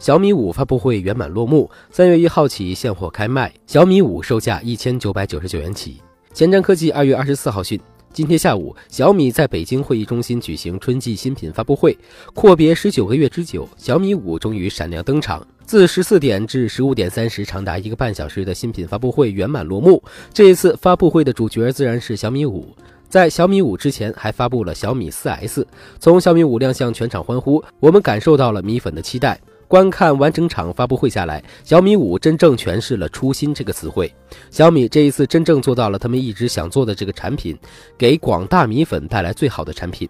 小米五发布会圆满落幕，三月一号起现货开卖，小米五售价一千九百九十九元起。前瞻科技二月二十四号讯。今天下午，小米在北京会议中心举行春季新品发布会。阔别十九个月之久，小米五终于闪亮登场。自十四点至十五点三十，长达一个半小时的新品发布会圆满落幕。这一次发布会的主角自然是小米五。在小米五之前，还发布了小米四 S。从小米五亮相，全场欢呼，我们感受到了米粉的期待。观看完整场发布会下来，小米五真正诠释了“初心”这个词汇。小米这一次真正做到了他们一直想做的这个产品，给广大米粉带来最好的产品。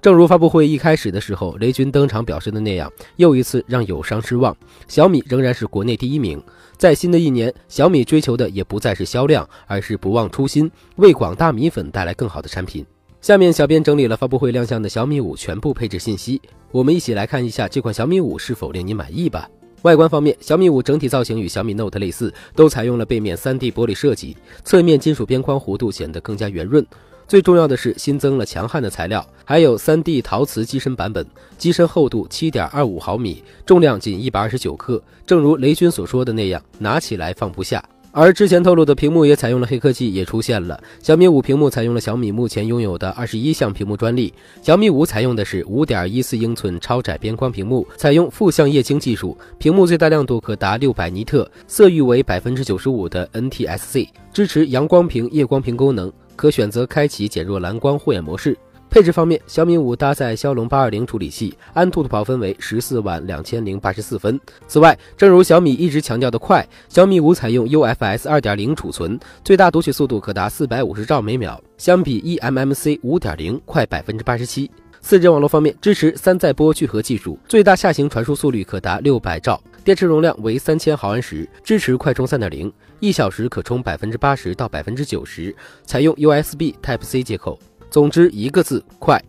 正如发布会一开始的时候，雷军登场表示的那样，又一次让友商失望。小米仍然是国内第一名。在新的一年，小米追求的也不再是销量，而是不忘初心，为广大米粉带来更好的产品。下面，小编整理了发布会亮相的小米五全部配置信息，我们一起来看一下这款小米五是否令你满意吧。外观方面，小米五整体造型与小米 Note 类似，都采用了背面 3D 玻璃设计，侧面金属边框弧度显得更加圆润。最重要的是新增了强悍的材料，还有 3D 陶瓷机身版本，机身厚度7.25毫米，重量仅129克。正如雷军所说的那样，拿起来放不下。而之前透露的屏幕也采用了黑科技，也出现了。小米五屏幕采用了小米目前拥有的二十一项屏幕专利。小米五采用的是五点一四英寸超窄边框屏幕，采用负向液晶技术，屏幕最大亮度可达六百尼特，色域为百分之九十五的 NTSC，支持阳光屏、夜光屏功能，可选择开启减弱蓝光护眼模式。配置方面，小米五搭载骁龙八二零处理器，安兔兔跑分为十四万两千零八十四分。此外，正如小米一直强调的快，小米五采用 UFS 二点零储存，最大读取速度可达四百五十兆每秒，相比 eMMC 五点零快百分之八十七。四 G 网络方面，支持三载波聚合技术，最大下行传输速率可达六百兆，电池容量为三千毫安时，支持快充三点零，一小时可充百分之八十到百分之九十，采用 USB Type C 接口。总之一个字快。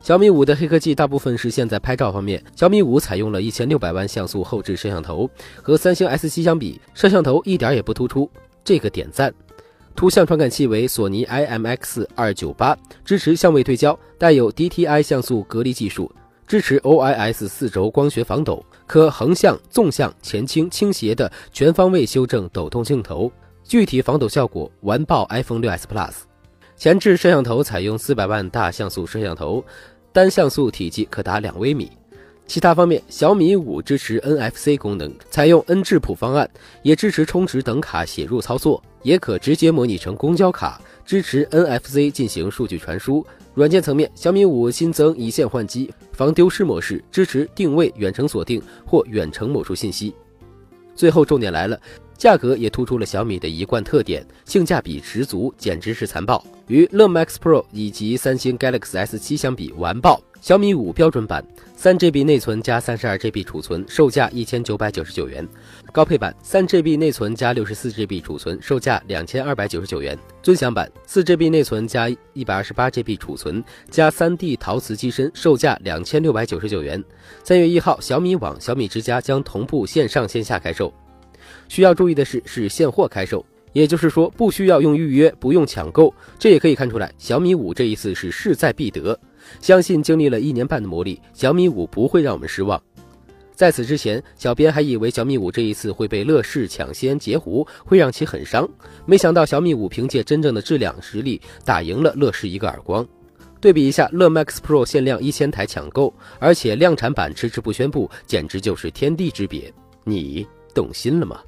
小米五的黑科技大部分实现在拍照方面。小米五采用了一千六百万像素后置摄像头，和三星 S 七相比，摄像头一点也不突出，这个点赞。图像传感器为索尼 IMX 二九八，支持相位对焦，带有 DTI 像素隔离技术，支持 OIS 四轴光学防抖，可横向、纵向、前倾、倾斜的全方位修正抖动镜头，具体防抖效果完爆 iPhone 六 S Plus。前置摄像头采用四百万大像素摄像头，单像素体积可达两微米。其他方面，小米五支持 NFC 功能，采用 N 质谱方案，也支持充值等卡写入操作，也可直接模拟成公交卡，支持 NFC 进行数据传输。软件层面，小米五新增一键换机、防丢失模式，支持定位、远程锁定或远程抹除信息。最后，重点来了。价格也突出了小米的一贯特点，性价比十足，简直是残暴。与乐 Max Pro 以及三星 Galaxy S7 相比，完爆。小米五标准版，三 GB 内存加三十二 GB 储存，售价一千九百九十九元；高配版，三 GB 内存加六十四 GB 储存，售价两千二百九十九元；尊享版，四 GB 内存加一百二十八 GB 储存，加三 D 陶瓷机身，售价两千六百九十九元。三月一号，小米网、小米之家将同步线上线下开售。需要注意的是，是现货开售，也就是说不需要用预约，不用抢购。这也可以看出来，小米五这一次是势在必得。相信经历了一年半的磨砺，小米五不会让我们失望。在此之前，小编还以为小米五这一次会被乐视抢先截胡，会让其很伤。没想到小米五凭借真正的质量实力，打赢了乐视一个耳光。对比一下，乐 Max Pro 限量一千台抢购，而且量产版迟迟不宣布，简直就是天地之别。你动心了吗？